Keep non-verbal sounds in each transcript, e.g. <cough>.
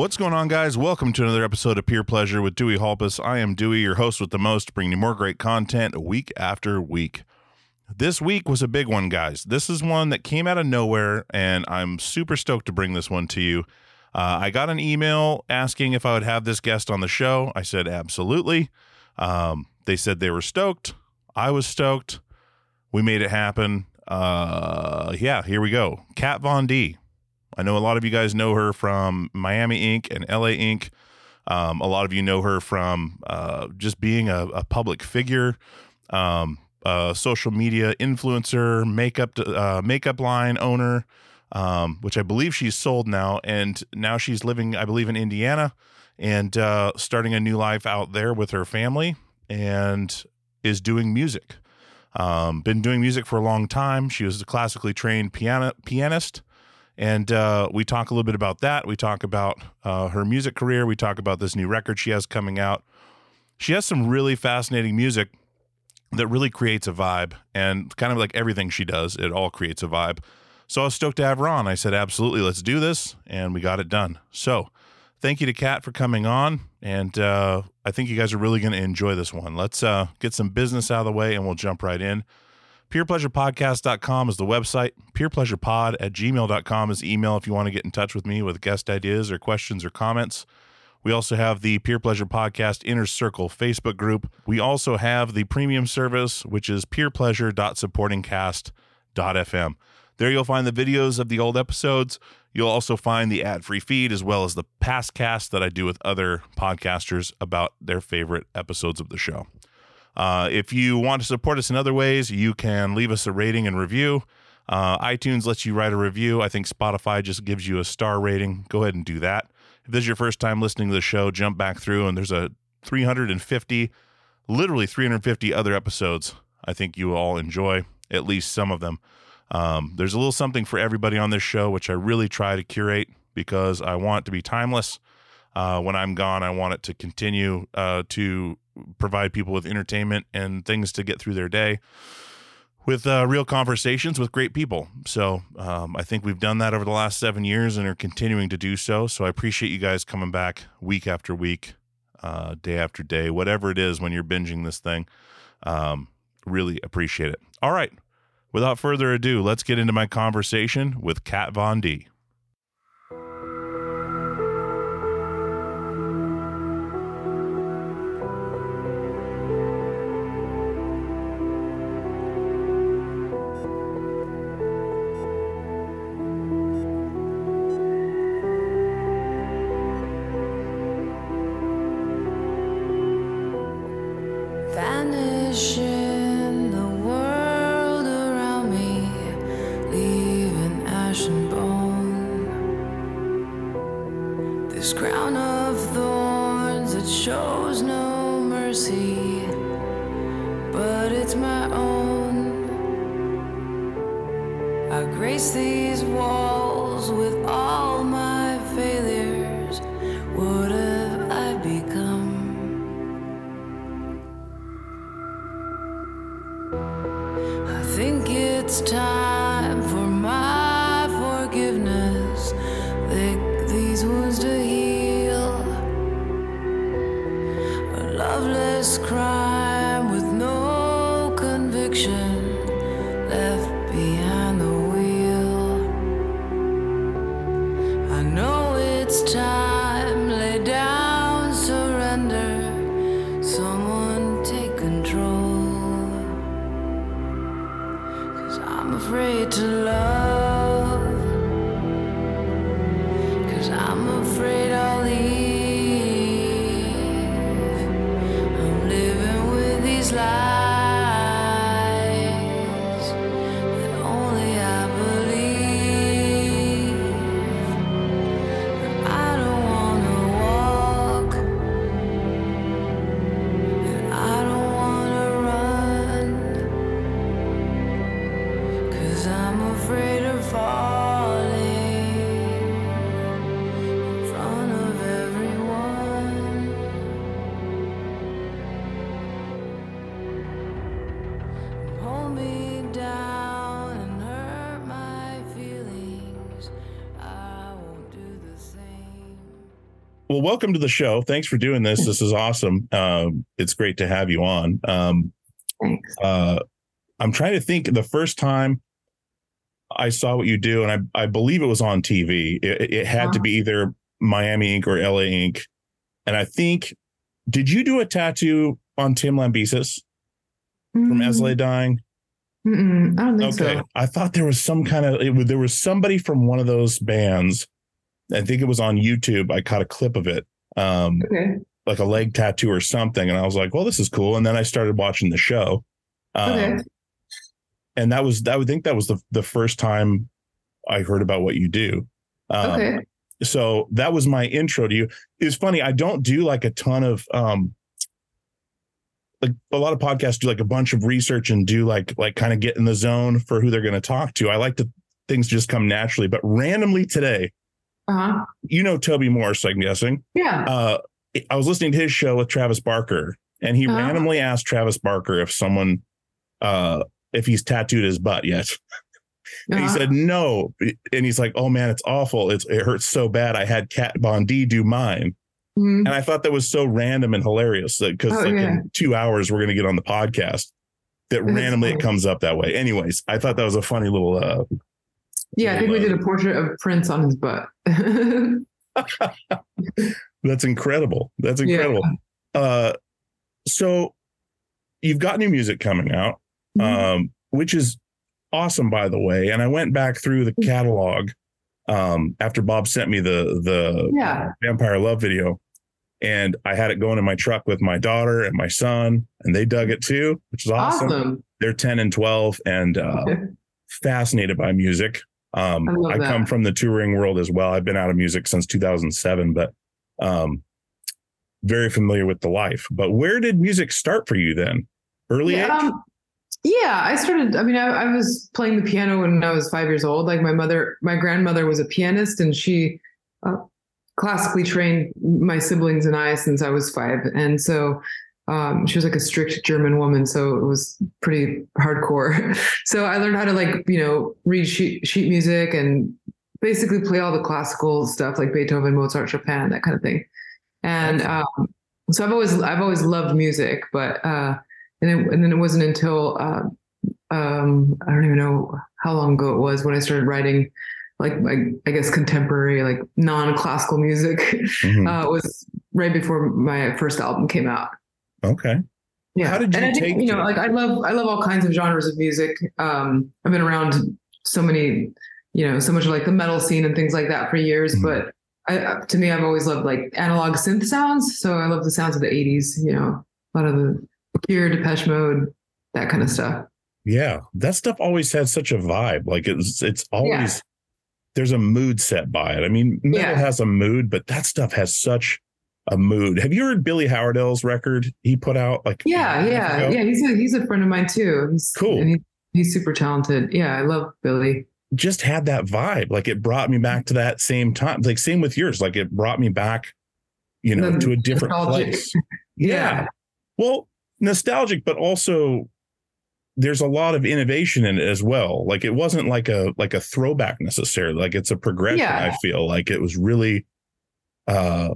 What's going on, guys? Welcome to another episode of Peer Pleasure with Dewey Halpus. I am Dewey, your host with the most, bringing you more great content week after week. This week was a big one, guys. This is one that came out of nowhere, and I'm super stoked to bring this one to you. Uh, I got an email asking if I would have this guest on the show. I said absolutely. Um, they said they were stoked. I was stoked. We made it happen. Uh, yeah, here we go. Kat Von D. I know a lot of you guys know her from Miami Ink. and LA Ink. Um, a lot of you know her from uh, just being a, a public figure, um, a social media influencer, makeup uh, makeup line owner, um, which I believe she's sold now, and now she's living, I believe, in Indiana, and uh, starting a new life out there with her family, and is doing music. Um, been doing music for a long time. She was a classically trained piano pianist. And uh, we talk a little bit about that. We talk about uh, her music career. We talk about this new record she has coming out. She has some really fascinating music that really creates a vibe. And kind of like everything she does, it all creates a vibe. So I was stoked to have her on. I said, absolutely, let's do this. And we got it done. So thank you to Kat for coming on. And uh, I think you guys are really going to enjoy this one. Let's uh, get some business out of the way and we'll jump right in. PeerPleasurePodcast.com is the website. PeerPleasurePod at gmail.com is email if you want to get in touch with me with guest ideas or questions or comments. We also have the Peer Pleasure Podcast Inner Circle Facebook group. We also have the premium service, which is peerpleasure.supportingcast.fm. There you'll find the videos of the old episodes. You'll also find the ad free feed as well as the past cast that I do with other podcasters about their favorite episodes of the show. Uh, if you want to support us in other ways, you can leave us a rating and review. Uh, iTunes lets you write a review. I think Spotify just gives you a star rating. Go ahead and do that. If this is your first time listening to the show, jump back through and there's a 350, literally 350 other episodes. I think you will all enjoy at least some of them. Um, there's a little something for everybody on this show, which I really try to curate because I want it to be timeless. Uh, when I'm gone, I want it to continue uh, to provide people with entertainment and things to get through their day with uh, real conversations with great people. So um, I think we've done that over the last seven years and are continuing to do so. So I appreciate you guys coming back week after week, uh, day after day, whatever it is when you're binging this thing. Um, really appreciate it. All right. Without further ado, let's get into my conversation with Kat Von D. Well, welcome to the show. Thanks for doing this. This is awesome. Um, it's great to have you on. Um, uh, I'm trying to think the first time I saw what you do, and I, I believe it was on TV. It, it had to Uh-huh. be either Miami Ink or LA Ink. And I think, did you do a tattoo on Tim Lambesis from Mm, As I Lay Dying? mm-mm, I don't think Okay. so. I thought there was some kind of, it, there was somebody from one of those bands. I think it was on YouTube. I caught a clip of it. Um, Okay. like a leg tattoo or something. And I was like, well, this is cool. And then I started watching the show. Um, Okay. And that was, I would think that was the, the first time I heard about what you do. Um, Okay. So that was my intro to you. It's funny. I don't do like a ton of, um, like a lot of podcasts do like a bunch of research and do like, like kind of get in the zone for who they're going to talk to. I like to things just come naturally, but randomly today, Uh huh. you know, Toby Morse, I'm guessing Yeah. uh, I was listening to his show with Travis Barker, and he Uh-huh. randomly asked Travis Barker if someone, uh, if he's tattooed his butt yet. And he Uh-huh. said no, and he's like, "Oh man, it's awful. It's it hurts so bad. I had Kat Von D do mine." Mhm. And I thought that was so random and hilarious that because Oh, like yeah. in two hours we're going to get on the podcast. That randomly it comes up that way. Anyways, I thought that was a funny little. uh Yeah, I think we did a portrait of Prince on his butt. <laughs> That's incredible. That's Yeah. incredible. Uh, so you've got new music coming out. Mhm. um, which is awesome, by the way. And I went back through the catalog um, after Bob sent me the the yeah. Vampire Love video, and I had it going in my truck with my daughter and my son, and they dug it too, which is awesome. Awesome. They're ten and twelve, and uh, fascinated by music. Um, I I come from the touring world as well. I've been out of music since 2007, but um, very familiar with the life. But where did music start for you then? Early Yeah, age? um, yeah, I started. I mean, I, I was playing the piano when I was five years old. Like my mother, my grandmother was a pianist, and she uh, classically trained my siblings and I since I was five. And so um, she was like a strict German woman, so it was pretty hardcore. <laughs> so I learned how to like you know read sheet sheet music and basically play all the classical stuff like Beethoven, Mozart, Chopin, that kind of thing. And um, so I've always I've always loved music, but uh, and then, and then it wasn't until uh, um, I don't even know how long ago it was when I started writing like I, I guess contemporary like non-classical music <laughs> Mhm. uh, it was right before my first album came out okay. yeah How did you and I take think, you know like I love I love all kinds of genres of music um I've been around so many you know so much like the metal scene and things like that for years Mhm. but I, uh, to me I've always loved like analog synth sounds so I love the sounds of the 80s you know a lot of the Cure, Depeche Mode, that kind of stuff. Yeah, that stuff always has such a vibe. Like it's it's always there's a mood set by it. I mean, metal Yeah. has a mood, but that stuff has such a mood. Have you heard Billy Howerdel's record he put out? Like Yeah, yeah, ago? yeah. He's a he's a friend of mine too. He's Cool. And he, he's super talented. Yeah, I love Billy. just had that vibe. Like it brought me back to that same time. Like same with yours. Like it brought me back, you know, The to a different nostalgic. place. <laughs> Yeah. Well, nostalgic, but also there's a lot of innovation in it as well. Like it wasn't like a like a throwback necessarily. Like it's a progression. Yeah. I feel like it was really. uh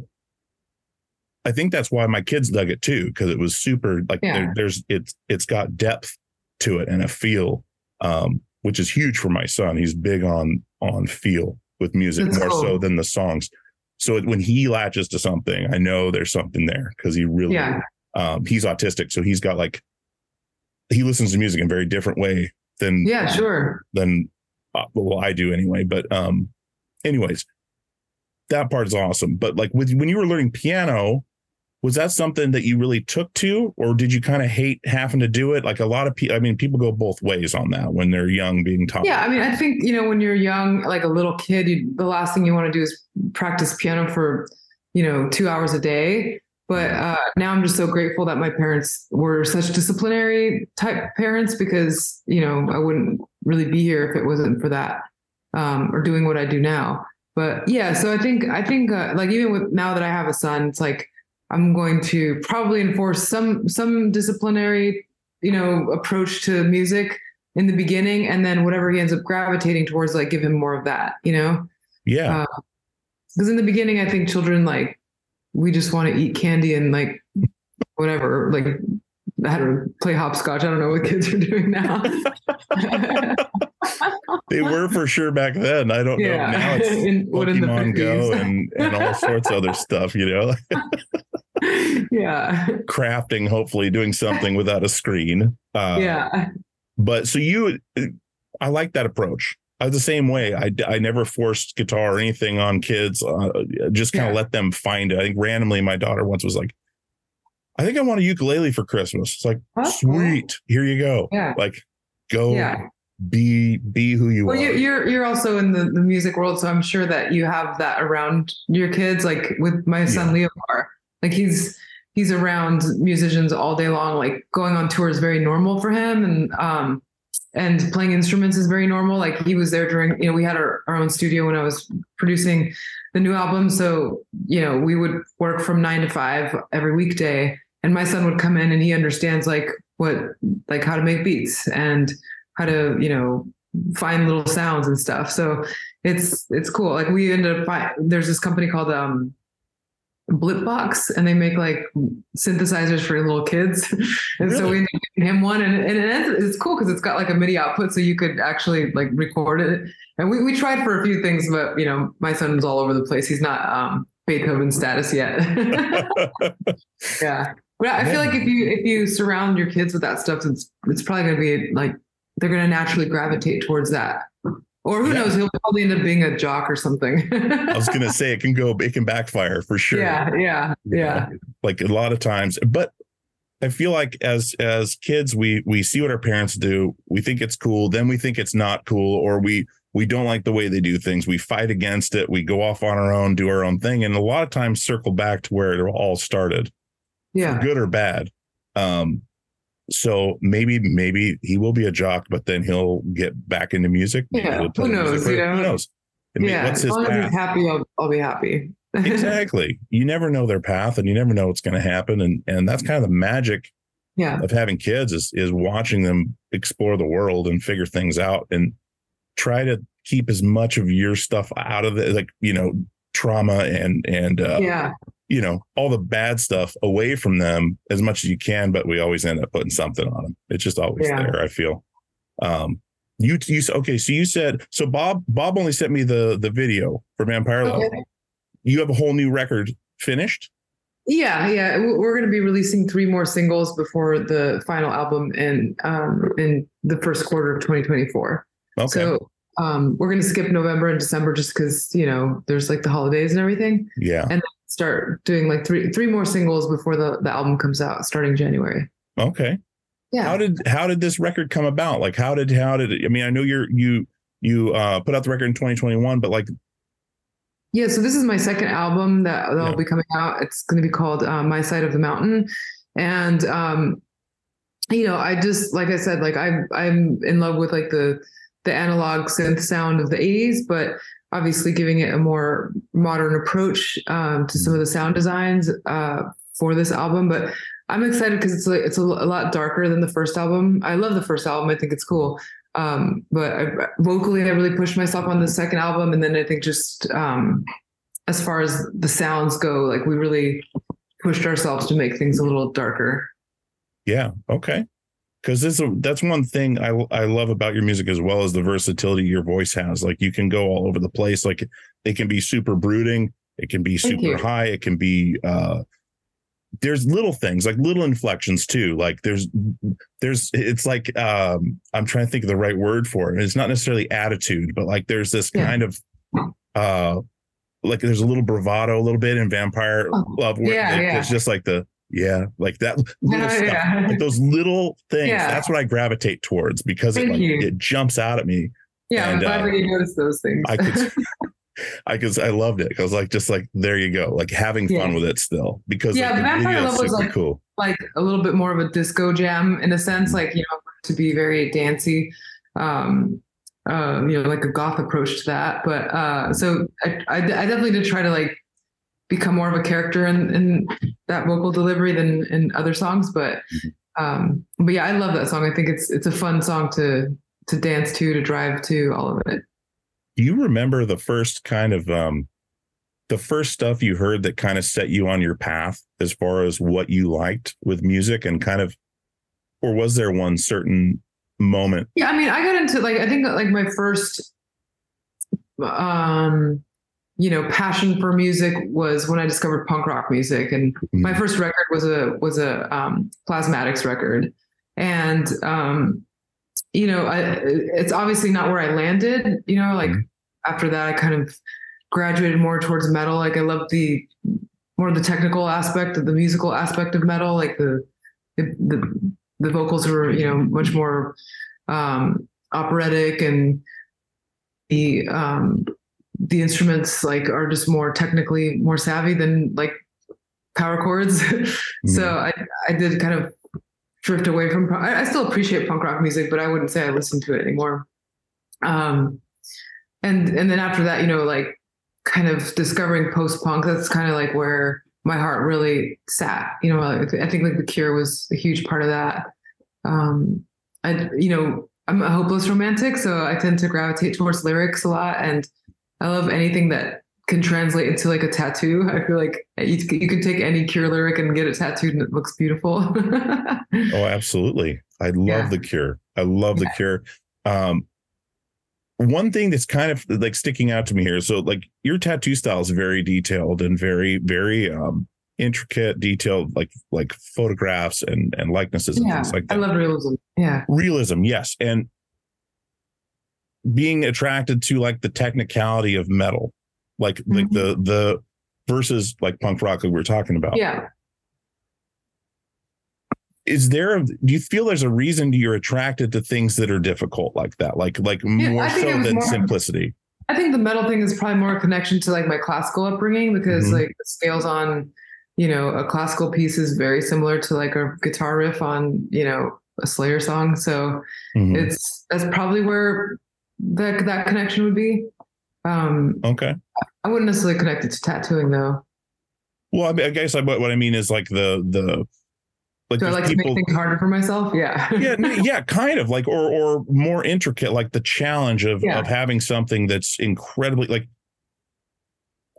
I think that's why my kids dug it too because it was super like Yeah. there, there's it's it's got depth to it and a feel, um, which is huge for my son. He's big on on feel with music That's more so than the songs. So when he latches to something, I know there's something there because he really Yeah. um, he's autistic, so he's got like he listens to music in a very different way than Yeah, sure. than uh, well I do anyway. But um, anyways, that part is awesome. But like with when you were learning piano, was that something that you really took to, or did you kind of hate having to do it? Like a lot of people, I mean, people go both ways on that when they're young, being taught. Yeah, I mean, I think you know when you're young, like a little kid, you, the last thing you want to do is practice piano for you know two hours a day. But uh, now I'm just so grateful that my parents were such disciplinary type parents because you know I wouldn't really be here if it wasn't for that um, or doing what I do now. But yeah, so I think I think uh, like even with now that I have a son, it's like I'm going to probably enforce some some disciplinary you know approach to music in the beginning and then whatever he ends up gravitating towards like give him more of that you know yeah, uh, because in the beginning i think children like we just want to eat candy and like whatever like how to play hopscotch i don't know what kids are doing now <laughs> they were for sure back then. I don't know now. It's <laughs> in, what in the Pokemon Go and and all sorts of other stuff. You know, <laughs> <laughs> yeah crafting, hopefully doing something without a screen. Uh, yeah but so you i like that approach i was the same way i, I never forced guitar or anything on kids uh, just kind of Yeah. let them find it i think randomly my daughter once was like i think i want a ukulele for christmas it's like cool. sweet here you go Yeah. like go yeah be be who you Well, are you, you're you're also in the, the music world, so I'm sure that you have that around your kids. Like with my son Leafar, like he's he's around musicians all day long. Like going on tour is very normal for him, and um and playing instruments is very normal. Like he was there during you know we had our, our own studio when I was producing the new album, so you know we would work from nine to five every weekday, and my son would come in and he understands like what like how to make beats and how to you know find little sounds and stuff so it's it's cool like we ended up there's this company called um Blipblox and they make like synthesizers for little kids. <laughs> And so we giving him one and, and it's, it's cool because it's got like a MIDI output so you could actually like record it. And we, we tried for a few things but you know my son's all over the place. He's not um Beethoven status yet. <laughs> Yeah. But I feel like if you if you surround your kids with that stuff it's it's probably going to be like they're going to naturally gravitate towards that. Or who Yeah. knows, he'll probably end up being a jock or something. i was gonna say it can go it can backfire for sure yeah, yeah, yeah, like a lot of times but i feel like as as kids we we see what our parents do we think it's cool then we think it's not cool or we we don't like the way they do things we fight against it we go off on our own do our own thing and a lot of times circle back to where it all started yeah. good or bad um so maybe maybe he will be a jock but then he'll get back into music. Maybe Yeah, who knows, you know? who knows? I mean, Yeah, what's as his long as he's happy, I'll, I'll be happy. <laughs> exactly. You never know their path and you never know what's going to happen and and that's kind of the magic yeah, of having kids is is watching them explore the world and figure things out and try to keep as much of your stuff out of it like you know trauma and and uh, yeah, you know all the bad stuff away from them as much as you can but we always end up putting something on them it's just always Yeah. there i feel um you you okay so you said so bob bob only sent me the the video for vampire love you have a whole new record finished yeah, yeah. We- We're going to be releasing three more singles before the final album in um in the first quarter of 2024. okay So um we're going to skip November and December just because you know there's like the holidays and everything. yeah and start doing like three three more singles before the, the album comes out starting January. Okay. Yeah. How did how did this record come about? Like how did how did it, I mean I know you're you you uh put out the record in 2021, but like Yeah, so this is my second album that that'll Yeah. be coming out. It's going to be called uh, My Side of the Mountain, and um, you know, I just like I said, like I'm I'm in love with like the the analog synth sound of the '80s, but obviously giving it a more modern approach um, to some of the sound designs uh, for this album. But I'm excited because it's like it's a, a lot darker than the first album. I love the first album. I think it's cool. Um, but I, vocally, I really pushed myself on the second album, and then I think just um, as far as the sounds go, like we really pushed ourselves to make things a little darker. Yeah. Okay. Because this that's one thing I I love about your music as well as the versatility your voice has. Like you can go all over the place. Like it can be super brooding, it can be super high, it can be uh there's little things like little inflections too. Like there's there's it's like um I'm trying to think of the right word for it. It's not necessarily attitude, but like there's this Yeah. kind of uh like there's a little bravado a little bit in vampire Oh, love where yeah, it- yeah. it's just like the yeah like that <laughs> little Yeah, stuff yeah. like those little things Yeah. that's what i gravitate towards because it like you. it jumps out at me Yeah, I'm glad uh, that you noticed those things. i could <laughs> <laughs> i could i loved it because like just like there you go like having fun Yeah. with it still because Yeah, like, the Vampire video is Love was, like, cool like a little bit more of a disco jam in a sense, Mm-hmm. like you know, to be very dancey. Um, um, you know, like a goth approach to that. But uh, so I, I, I definitely did try to like become more of a character in, in that vocal delivery than in other songs. But Mm-hmm. um, but yeah, I love that song. I think it's it's a fun song to to dance to, to drive to, all of it. do you remember the first kind of um the first stuff you heard that kind of set you on your path as far as what you liked with music and kind of or was there one certain moment Yeah, I mean, I got into like I think like my first um you know passion for music was when I discovered punk rock music and my Mm. first record was a was a um plasmatics record and um you know I it's obviously not where I landed you know like Mhm. after that I kind of graduated more towards metal like I love the more the technical aspect of the musical aspect of metal like the the the, the vocals were you know much more um operatic and the um the instruments like are just more technically more savvy than like power chords. <laughs> So i i did kind of drift away from I, I still appreciate punk rock music but i wouldn't say i listen to it anymore. Um and and then after that you know like kind of discovering post punk that's kind of like where my heart really sat you know i I think like the cure was a huge part of that. Um i you know i'm a hopeless romantic so i tend to gravitate towards lyrics a lot and i love anything that can translate into like a tattoo i feel like you, you can take any cure lyric and get it tattooed and it looks beautiful <laughs> Oh, absolutely. I love Yeah. the cure. I love the cure. Um, one thing that's kind of like sticking out to me here. So, like your tattoo style is very detailed and very, very um intricate, detailed, like like photographs and and likenesses and yeah things like that. i love realism yeah Realism, yes, and being attracted to like the technicality of metal, like like the the versus like punk rock that we were talking about. Mm-hmm. yeah is there do you feel there's a reason you're attracted to things that are difficult like that like like more think it so than more- simplicity I think the metal thing is probably more a connection to like my classical upbringing because Mhm. like the scales on, you know, a classical piece is very similar to like a guitar riff on, you know, a Slayer song. So Mhm. it's that's probably where that that connection would be. Um, okay I wouldn't necessarily connect it to tattooing though. well I, mean, I guess I, what i mean is like the the like Do I like to people make things harder for myself? Yeah. yeah <laughs> yeah kind of like or or more intricate like the challenge of Yeah. of having something that's incredibly like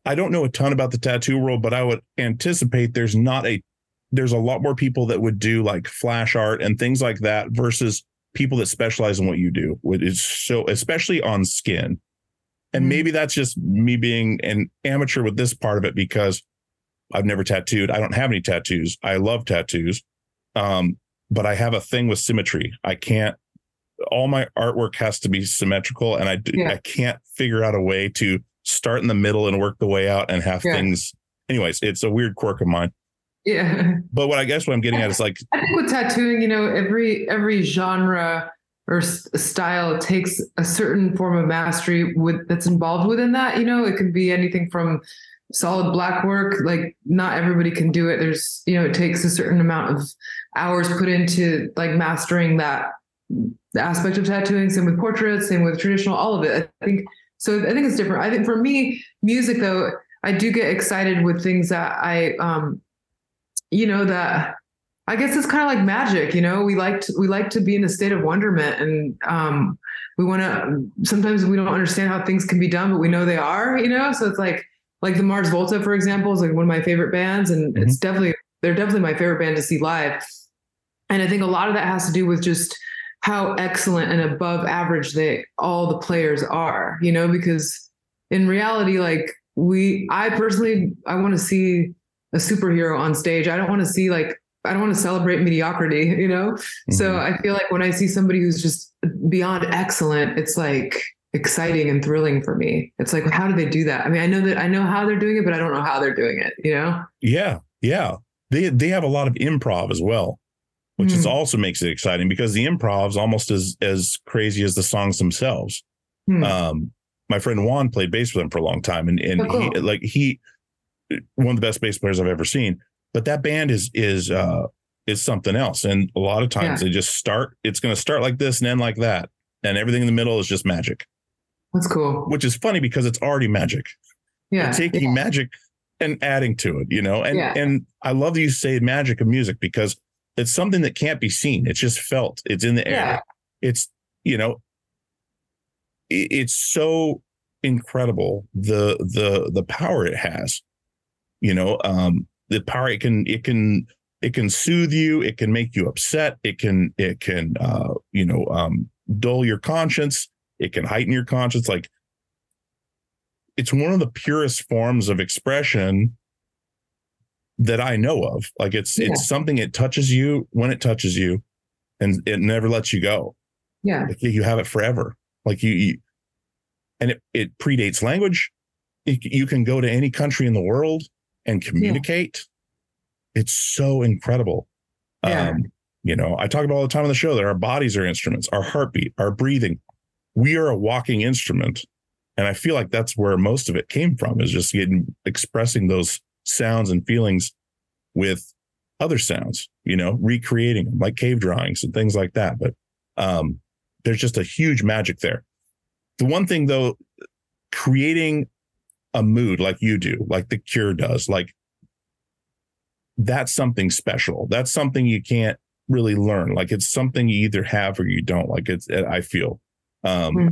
i don't know a ton about the tattoo world but i would anticipate there's not a there's a lot more people that would do like flash art and things like that versus people that specialize in what you do which is so especially on skin and Mhm. maybe that's just me being an amateur with this part of it because i've never tattooed i don't have any tattoos i love tattoos um, but I have a thing with symmetry. I can't. All my artwork has to be symmetrical, and I do, Yeah. I can't figure out a way to start in the middle and work the way out and have Yeah. things. Anyways, it's a weird quirk of mine. Yeah. But what I guess what I'm getting at is like, I think with tattooing, you know, every every genre or s- style takes a certain form of mastery with that's involved within that. You know, it could be anything from solid black work. Like not everybody can do it. There's, you know, it takes a certain amount of hours put into like mastering that aspect of tattooing. Same with portraits. Same with traditional. All of it. I think so. I think it's different. I think for me, music though, I do get excited with things that I, um, you know, that I guess it's kind of like magic, you know. We like to, we like to be in a state of wonderment, and um, we want to. Sometimes we don't understand how things can be done, but we know they are, you know. So it's like like the Mars Volta, for example, is like one of my favorite bands, and it's definitely they're definitely my favorite band to see live. And I think a lot of that has to do with just how excellent and above average they all the players are, you know, because in reality, like we, I personally, I want to see a superhero on stage. I don't want to see like, I don't want to celebrate mediocrity, <laughs> you know? So Mhm. I feel like when I see somebody who's just beyond excellent, it's like exciting and thrilling for me. It's like, how do they do that? I mean, I know that I know how they're doing it, but I don't know how they're doing it, you know? yeah, yeah, they they have a lot of improv as well, which is Hmm. also makes it exciting because the improv's almost as as crazy as the songs themselves. Hmm. Um, my friend Juan played bass with him for a long time, and and Oh, cool. he like he one of the best bass players I've ever seen. But that band is is uh is something else, and a lot of times Yeah. they just start. It's going to start like this and end like that, and everything in the middle is just magic, That's cool. which is funny because it's already magic. Yeah. You're taking magic and adding to it, you know. And Yeah. and I love that you say magic of music because it's something that can't be seen. It's just felt. It's in the air. Yeah. It's you know, it- it's so incredible the the the power it has. You know, um, the power it can it can it can soothe you. It can make you upset. It can it can uh, you know um, dull your conscience. It can heighten your conscience. Like it's one of the purest forms of expression that I know of. Like it's Yeah. it's something it touches you when it touches you, and it never lets you go. Yeah. Like you- have it forever. Like you, you and it it predates language. It, you can go to any country in the world and communicate. It's so incredible. Yeah. Um, you know, I talk about all the time on the show that our bodies are instruments, our heartbeat, our breathing. We are a walking instrument. And I feel like that's where most of it came from is just getting expressing those sounds and feelings with other sounds, you know, recreating them like cave drawings and things like that. But um, there's just a huge magic there. The one thing though, creating a mood like you do, like the cure does, like that's something special. That's something you can't really learn. Like it's something you either have or you don't. Like it's, I feel. Um, Hmm.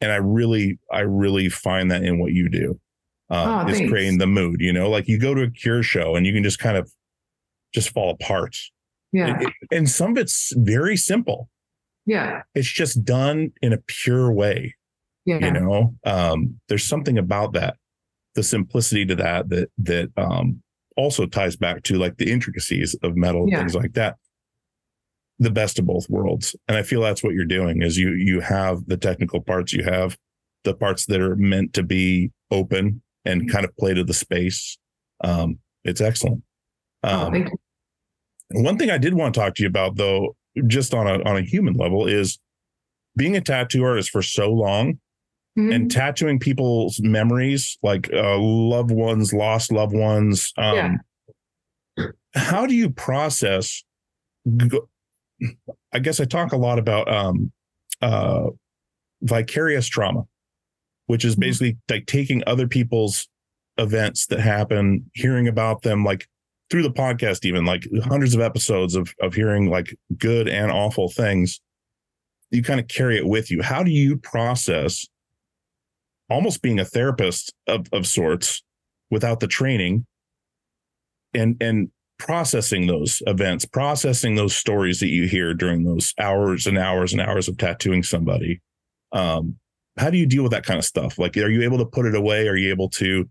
and I really, I really find that in what you do. Uh, Oh, is thanks. creating the mood, you know, like you go to a cure show and you can just kind of just fall apart. Yeah. It- it- and some of it's very simple. Yeah. It's just done in a pure way Yeah. you know um there's something about that the simplicity to that that that um also ties back to like the intricacies of metal and Yeah. things like that. The best of both worlds. And i feel that's what you're doing is you you have the technical parts you have the parts that are meant to be open and kind of play to the space. Um it's excellent. Oh, um you. one thing I did want to talk to you about, though, just on a on a human level, is being a tattoo artist for so long Mhm. and tattooing people's memories, like uh, loved ones, lost loved ones. Um, How do you process? I guess I talk a lot about um, uh, vicarious trauma, which is Mhm. basically like taking other people's events that happen, hearing about them, like through the podcast, even like hundreds of episodes of of hearing like good and awful things. You kind of carry it with you. How do you process almost being a therapist of, of sorts without the training and and processing those events, processing those stories that you hear during those hours and hours and hours of tattooing somebody? Um, how do you deal with that kind of stuff? Like, are you able to put it away? Are you able to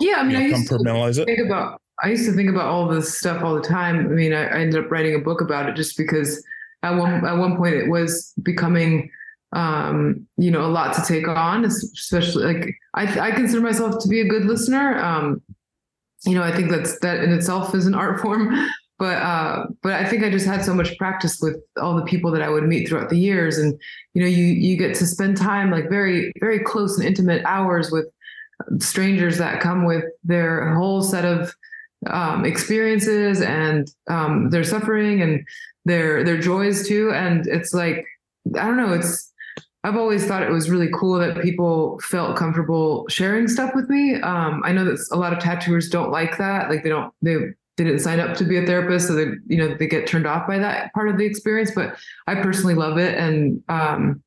Yeah. I mean, you I know, used to compartmentalize it? think about I used to think about all this stuff all the time. I mean, I, I ended up writing a book about it just because at one at one point it was becoming um, you know, a lot to take on, especially like I I consider myself to be a good listener. Um you know, I think that's that in itself is an <laughs> art form. But uh, but I think I just had so much practice with all the people that I would meet throughout the years, and you know, you you get to spend time like very very close and intimate hours with strangers that come with their whole set of um, experiences and um, their suffering and their their joys too. And it's like I don't know, it's I've always thought it was really cool that people felt comfortable sharing stuff with me. Um, I know that a lot of tattooers don't like that. Like they don't, they, they didn't sign up to be a therapist. So they, you know, they get turned off by that part of the experience, but I personally love it. And, um,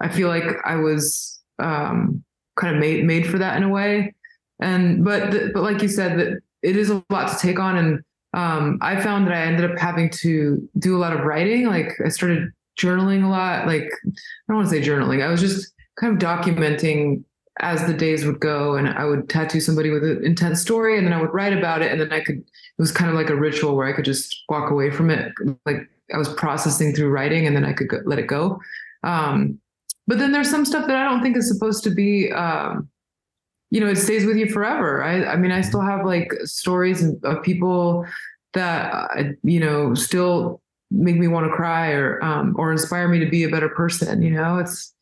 I feel like I was, um, kind of made, made for that in a way. And, but, the, but like you said, that it is a lot to take on. And, um, I found that I ended up having to do a lot of writing. Like I started journaling a lot. Like I don't want to say journaling. I was just kind of documenting as the days would go and I would tattoo somebody with an intense story and then I would write about it and then I could it was kind of like a ritual where I could just walk away from it like I was processing through writing and then I could go, let it go. Um, but then there's some stuff that I don't think is supposed to be um, you know it stays with you forever. I I mean I still have like stories of people that uh, you know still make me want to cry or um, or inspire me to be a better person. You know, it's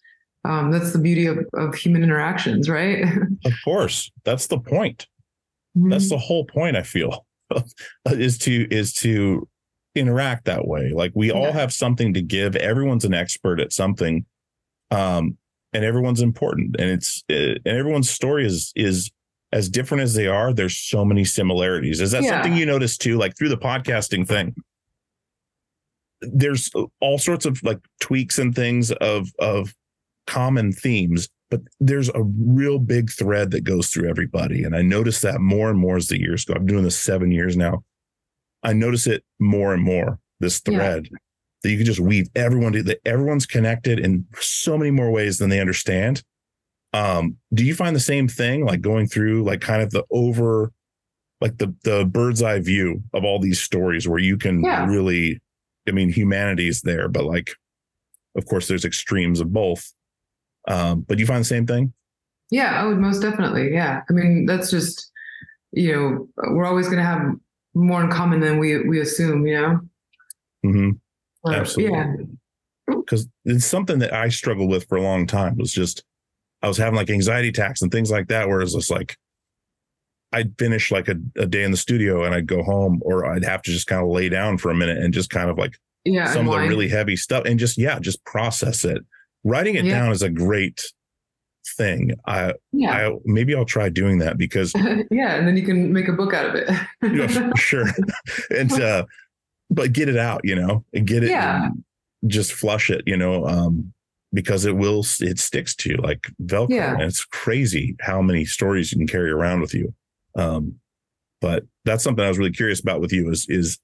um, that's the beauty of, of human interactions, right? <laughs> of course, that's the point. Mm-hmm. That's the whole point. I feel <laughs> is to is to interact that way. Like we yeah. all have something to give. Everyone's an expert at something, um, and everyone's important. And it's uh, and everyone's story is is as different as they are. There's so many similarities. Is that yeah. something you notice too? Like through the podcasting thing there's all sorts of like tweaks and things of of common themes but there's a real big thread that goes through everybody and i notice that more and more as the years go i'm doing this seven years now i notice it more and more this thread yeah. that you can just weave everyone that everyone's connected in so many more ways than they understand um do you find the same thing like going through like kind of the over like the the bird's eye view of all these stories where you can yeah. really I mean, humanity's there, but like, of course, there's extremes of both. Um, but you find the same thing? Yeah, I would most definitely. Yeah. I mean, that's just, you know, we're always going to have more in common than we, we assume, you know? Mm-hmm. Absolutely. Yeah. Because it's something that I struggled with for a long time was just, I was having like anxiety attacks and things like that, where it's just like, I'd finish like a, a day in the studio and I'd go home or I'd have to just kind of lay down for a minute and just kind of like yeah, some of the really heavy stuff and just, yeah, just process it. Writing it yeah. down is a great thing. I, yeah. I, maybe I'll try doing that because <laughs> yeah. And then you can make a book out of it. yeah, <laughs> sure. <laughs> and, uh, but get it out, you know, and get it, yeah. just flush it, you know, um, because it will, it sticks to you like Velcro. Yeah. And it's crazy how many stories you can carry around with you. Um, but that's something I was really curious about with you is is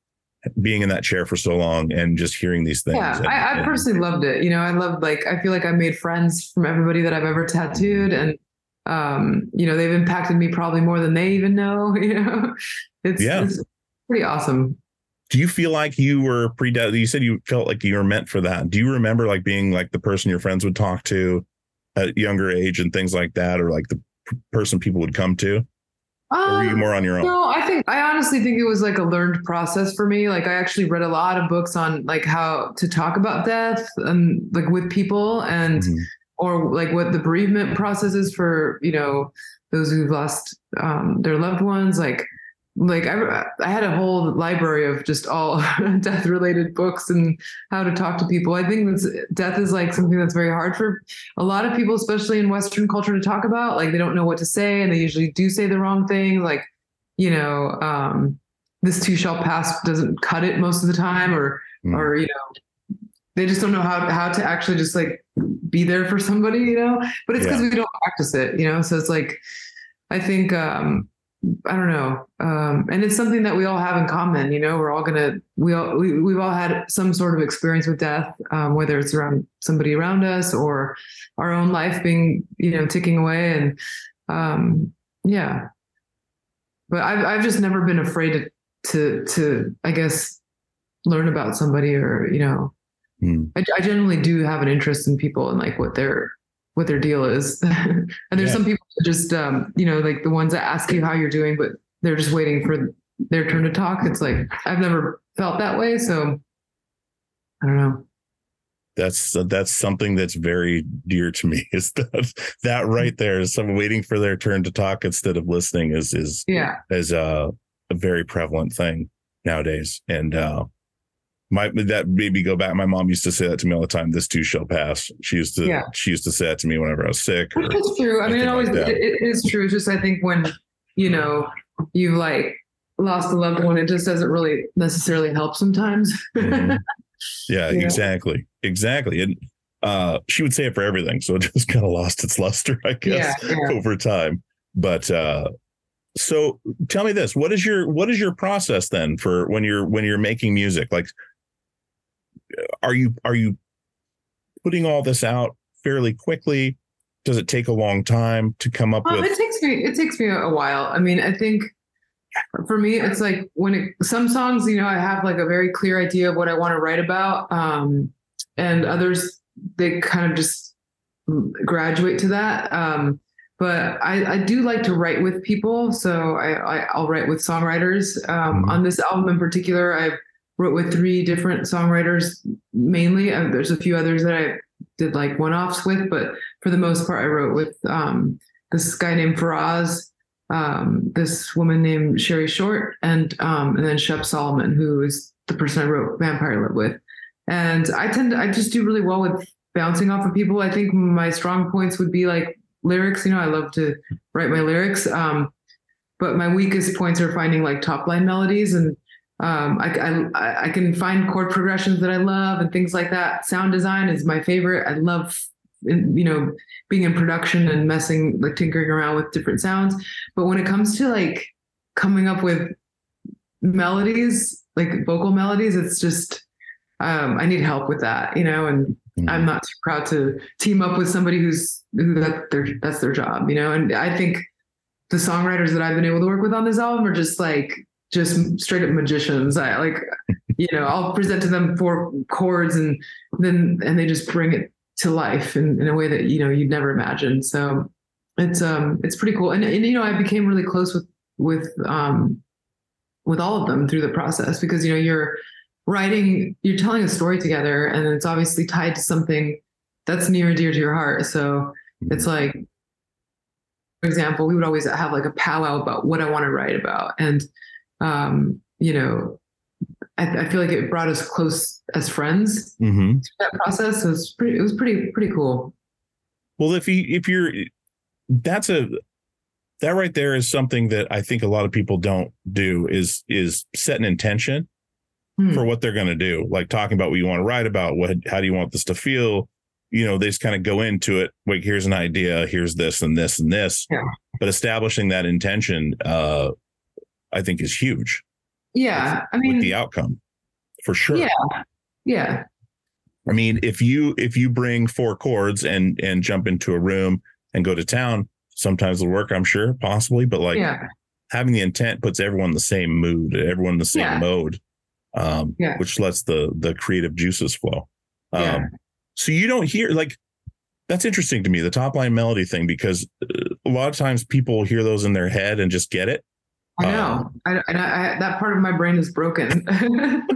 being in that chair for so long and just hearing these things. Yeah, and, I, I and, personally loved it. You know, I loved like I feel like I made friends from everybody that I've ever tattooed, and um, you know, they've impacted me probably more than they even know. <laughs> You know, it's, yeah. it's pretty awesome. Do you feel like you were pre? You said you felt like you were meant for that. Do you remember like being like the person your friends would talk to at younger age and things like that, or like the person people would come to? Um, or were you um, more on your own? No, I think I honestly think it was like a learned process for me. Like I actually read a lot of books on like how to talk about death and like with people and mm-hmm. or like what the bereavement process is for, you know, those who've lost um, their loved ones. Like like I, I had a whole library of just all <laughs> death related books and how to talk to people. I think death is like something that's very hard for a lot of people, especially in Western culture, to talk about. Like they don't know what to say, and they usually do say the wrong thing. Like you know, um, this too shall pass doesn't cut it most of the time, or mm. or you know, they just don't know how how to actually just like be there for somebody. You know, but it's because yeah. we don't practice it. You know, so it's like I think. um I don't know. Um, and it's something that we all have in common. You know, we're all gonna we all we, we've all had some sort of experience with death, um, whether it's around somebody around us or our own life being you know ticking away. And um, yeah, but I've I've just never been afraid to to, to I guess learn about somebody or you know. Mm. I, I generally do have an interest in people and like what they're what their deal is. <laughs> and there's yeah. some people just, um, you know, like the ones that ask you how you're doing, but they're just waiting for their turn to talk. It's like I've never felt that way, so I don't know. That's that's something that's very dear to me. <laughs> Is that that right there is someone waiting for their turn to talk instead of listening is is Yeah, is a, a very prevalent thing nowadays. And uh my that maybe go back. My mom used to say that to me all the time. This too shall pass. She used to Yeah. she used to say that to me whenever I was sick. which is true. I mean, it always like it, is true. It's just I think when you know you've like lost a loved one, it just doesn't really necessarily help sometimes. Mhm. <laughs> yeah, Yeah. exactly. Exactly. And uh she would say it for everything. So it <laughs> just kind of lost its luster, I guess, yeah. over time. But uh so tell me this. What is your what is your process then for when you're when you're making music? Like are you are you putting all this out fairly quickly? Does it take a long time to come up Um, with it takes me it takes me a while. I mean, I think for me, it's like when it, some songs, you know, I have like a very clear idea of what I want to write about, um, and others they kind of just graduate to that. Um, but I, I do like to write with people, so I, I I'll write with songwriters. Um, Mhm. On this album in particular, I wrote with three different songwriters mainly. Uh, there's a few others that I did like one offs with, but for the most part, I wrote with um, this guy named Faraz, um, this woman named Sherry Short, and um, and then Shep Solomon, who is the person I wrote Vampire Love with. And I tend to, I just do really well with bouncing off of people. I think my strong points would be like lyrics. You know, I love to write my lyrics. Um, but my weakest points are finding like top line melodies and um, I, I, I can find chord progressions that I love and things like that. Sound design is my favorite. I love, you know, being in production and messing, like tinkering around with different sounds. But when it comes to like coming up with melodies, like vocal melodies, it's just, um, I need help with that, you know, and I'm not too proud to team up with somebody who's who that their that's their job, you know. And I think the songwriters that I've been able to work with on this album are just like just straight up magicians. I like, you know, I'll present to them four chords and then and they just bring it to life in, in a way that you know you'd never imagine. So it's um it's pretty cool. And, and you know, I became really close with with um with all of them through the process because you know you're writing you're telling a story together and it's obviously tied to something that's near and dear to your heart so it's like for example we would always have like a powwow about what i want to write about and um you know I, I feel like it brought us close as friends Mhm. through that process so it's pretty it was pretty pretty cool Well, if you if you're that's a that right there is something that I think a lot of people don't do is is set an intention Hmm. for what they're going to do. Like talking about what you want to write about, what how do you want this to feel? You know, they just kind of go into it. Like, here's an idea. Here's this and this and this. Yeah. But establishing that intention, uh, I think, is huge yeah i with mean the outcome, for sure. yeah yeah I mean, if you if you bring four chords and and jump into a room and go to town, sometimes it'll work. I'm sure, possibly, but like yeah having the intent puts everyone in the same mood, everyone in the same Yeah. mode, um, Yeah. which lets the the creative juices flow. Um. So you don't hear like that's interesting to me the top line melody thing because uh, a lot of times people hear those in their head and just get it. I know I, and I, I, that part of my brain is broken <laughs>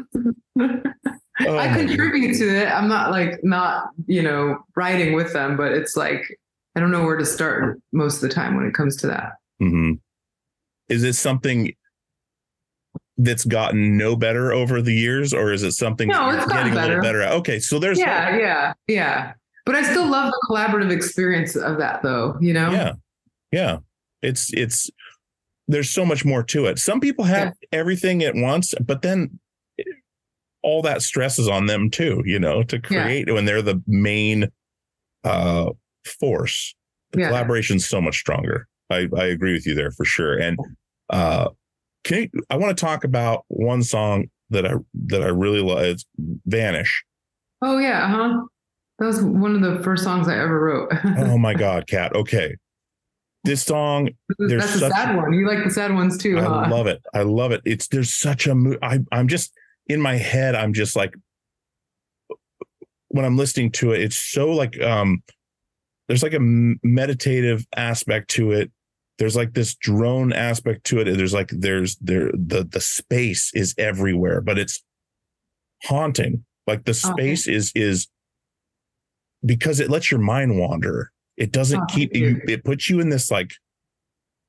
Oh I contribute to it. I'm not like not, you know, writing with them, but it's like I don't know where to start most of the time when it comes to that. Mhm. Is it something that's gotten no better over the years, or is it something No, it's getting a little better. better? at? Okay, so there's Yeah, yeah, yeah. But I still love the collaborative experience of that though, you know? yeah yeah it's it's there's so much more to it some people have everything at once but then all that stress is on them too you know to Yeah. create when they're the main uh force the Yeah. collaboration's so much stronger i i agree with you there for sure and uh can you, i want to talk about one song that i that i really love it's vanish Oh yeah, huh? That was one of the first songs I ever wrote. oh my <laughs> god Kat okay this song there's That's a sad one. You like the sad ones too, huh? I love it. I love it. It's there's such a mood I I'm just in my head. I'm just like when I'm listening to it. It's so like um there's like a meditative aspect to it. there's like this drone aspect to it. There's like there's there the the space is everywhere, but it's haunting. Like the space is is because it lets your mind wander. It doesn't Oh, keep you. It puts you in this like,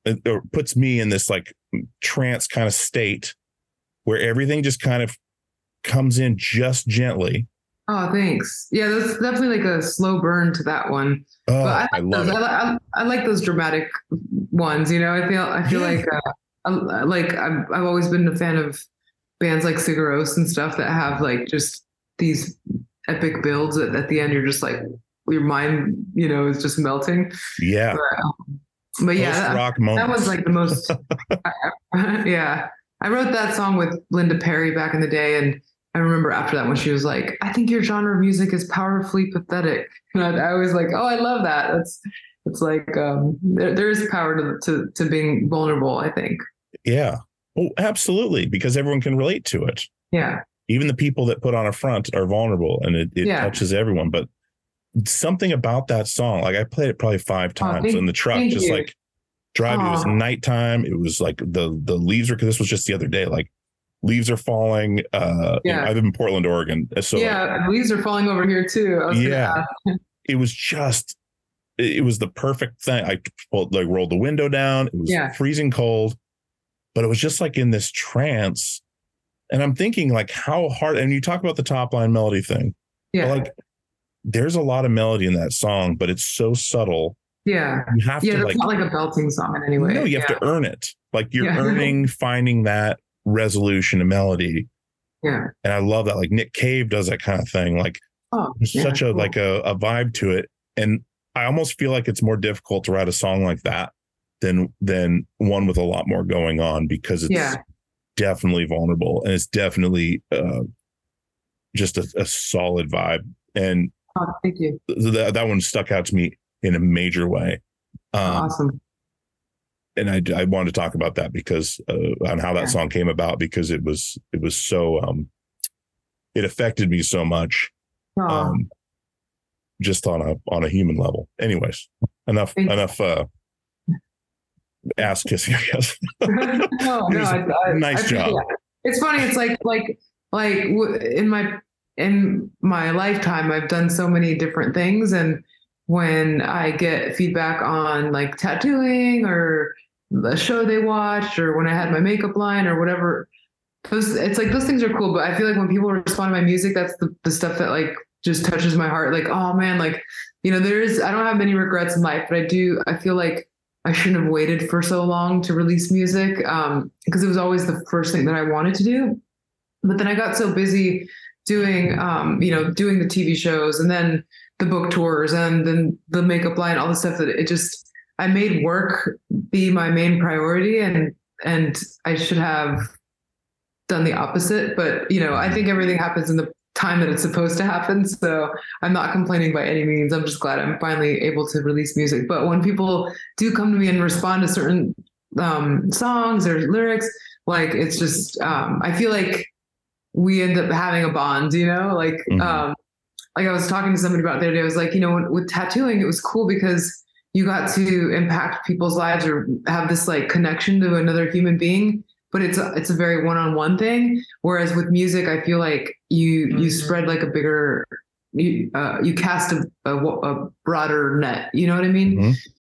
uh, or puts me in this like trance kind of state where everything just kind of comes in just gently. Oh, thanks. Yeah, that's definitely like a slow burn to that one. Oh, but I, I, love those. it. I, I, I like those dramatic ones. You know, I feel I feel Yeah. like uh, I, like I've I've always been a fan of bands like Sigur Rós and stuff that have like just these epic builds that at the end you're just like your mind, you know, is just melting. yeah, But, um, but yeah, that, that was like the most. <laughs> <laughs> yeah, I wrote that song with Linda Perry back in the day, and I remember after that when she was like, "I think your genre of music is powerfully pathetic," and I, I was like, "Oh, I love that." That's it's like um, there, there is power to, to to being vulnerable. I think. yeah. Oh, absolutely, because everyone can relate to it. Yeah, even the people that put on a front are vulnerable and it, it Yeah. touches everyone but something about that song like i played it probably five times thank- in the truck just you. like driving it was nighttime it was like the the leaves are because this was just the other day like leaves are falling uh you know, Yeah. i live in portland oregon so like, yeah. Leaves are falling over here too. Yeah. <laughs> it was just it it was the perfect thing i pulled, like rolled the window down it was Yeah. freezing cold but it was just like in this trance and i'm thinking like how hard and you talk about the top line melody thing yeah, like there's a lot of melody in that song but it's so subtle yeah, you have yeah. to like not like a belting song in any way. no you have yeah. to earn it like you're Yeah. earning finding that resolution of melody Yeah. and i love that like nick cave does that kind of thing like Oh, there's yeah, such a cool. like a, a vibe to it and i almost feel like it's more difficult to write a song like that than than one with a lot more going on because it's Yeah. definitely vulnerable and it's definitely uh just a, a solid vibe and Oh, thank you. that that one stuck out to me in a major way um awesome. and I, I wanted to talk about that because uh, on how that Yeah. song came about because it was it was so um it affected me so much Oh, um just on a on a human level anyways enough Thank enough uh ass kissing i guess <laughs> <laughs> no, no, I, I, nice job. it. It's funny. It's like like like w- in my in my lifetime, I've done so many different things, and when I get feedback on like tattooing or the show they watched, or when I had my makeup line or whatever, those it's like those things are cool. But I feel like when people respond to my music, that's the the stuff that like just touches my heart. Like, oh man, like you know, there's I don't have many regrets in life, but I do. I feel like I shouldn't have waited for so long to release music um, because it was always the first thing that I wanted to do. But then I got so busy doing, um, you know, doing the TV shows and then the book tours and then the makeup line, all the stuff that it just, I made work be my main priority and, and I should have done the opposite. But, you know, I think everything happens in the time that it's supposed to happen. So I'm not complaining by any means. I'm just glad I'm finally able to release music. But when people do come to me and respond to certain um, songs or lyrics, like it's just, um, I feel like we end up having a bond, you know, like, Mhm. um, like I was talking to somebody about the other day. I was like, you know, with, tattooing, it was cool because you got to impact people's lives or have this like connection to another human being. But it's a, it's a very one-on-one thing. Whereas with music, I feel like you you Mm-hmm. spread like a bigger, you uh, you cast a, a, a broader net. You know what I mean? Mhm.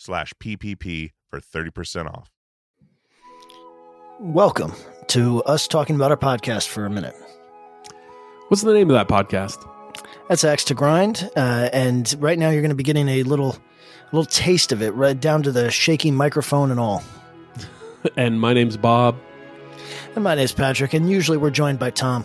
slash PPP for 30% off. Welcome to us talking about our podcast for a minute. What's the name of that podcast? That's Axe to Grind, uh, and right now you're going to be getting a little, little taste of it, right down to the shaky microphone and all. <laughs> and my name's Bob. And my name's Patrick, and usually we're joined by Tom.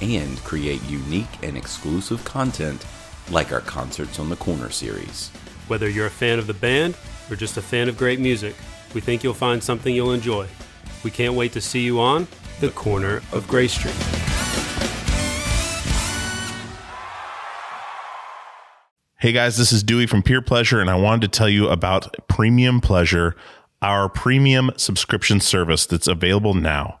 and create unique and exclusive content like our Concerts on the Corner series. Whether you're a fan of the band or just a fan of great music, we think you'll find something you'll enjoy. We can't wait to see you on The Corner of Gray Street. Hey guys, this is Dewey from Peer Pleasure, and I wanted to tell you about Premium Pleasure, our premium subscription service that's available now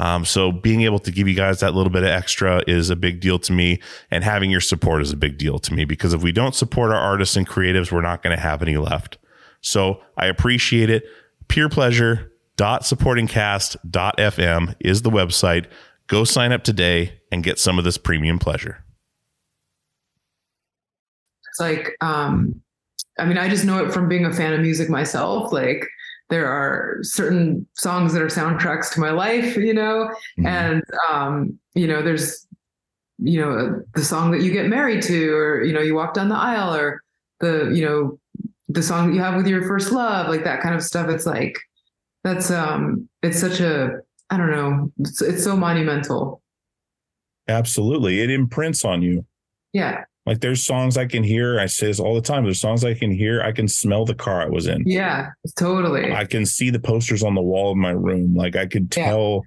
Um, so being able to give you guys that little bit of extra is a big deal to me, and having your support is a big deal to me because if we don't support our artists and creatives, we're not going to have any left. So I appreciate it. Peer pleasure Dot supportingcast.fm is the website. Go sign up today and get some of this premium pleasure. It's like, um, I mean, I just know it from being a fan of music myself. Like, there are certain songs that are soundtracks to my life, you know, mm-hmm. and um, you know, there's you know the song that you get married to, or you know, you walk down the aisle, or the you know the song that you have with your first love, like that kind of stuff. It's like that's um, it's such a I don't know, it's, it's so monumental. Absolutely, it imprints on you. Yeah. Like there's songs I can hear. I say this all the time. There's songs I can hear. I can smell the car I was in. Yeah, totally. I can see the posters on the wall of my room. Like I could tell,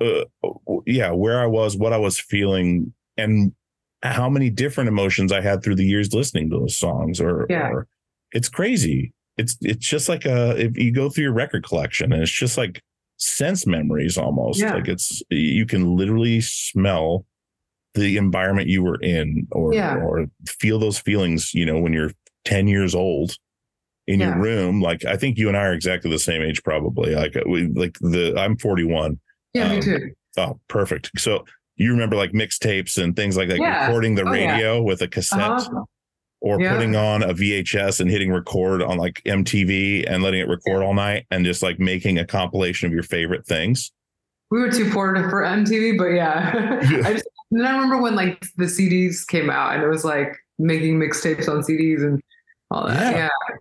yeah, uh, yeah where I was, what I was feeling, and how many different emotions I had through the years listening to those songs. Or, yeah. or it's crazy. It's it's just like a if you go through your record collection and it's just like sense memories almost. Yeah. Like it's you can literally smell the environment you were in or Yeah. or feel those feelings you know when you're 10 years old in Yeah. your room like i think you and i are exactly the same age probably like we like the i'm 41 Yeah, me Um, too. oh perfect so you remember like mixtapes and things like that Yeah. recording the Oh, radio with a cassette Uh-huh. or Yeah. putting on a vhs and hitting record on like mtv and letting it record all night and just like making a compilation of your favorite things We were too poor for MTV, but <laughs> yeah. I just and I remember when like the CDs came out and it was like making mixtapes on CDs and all that. Yeah. Yeah.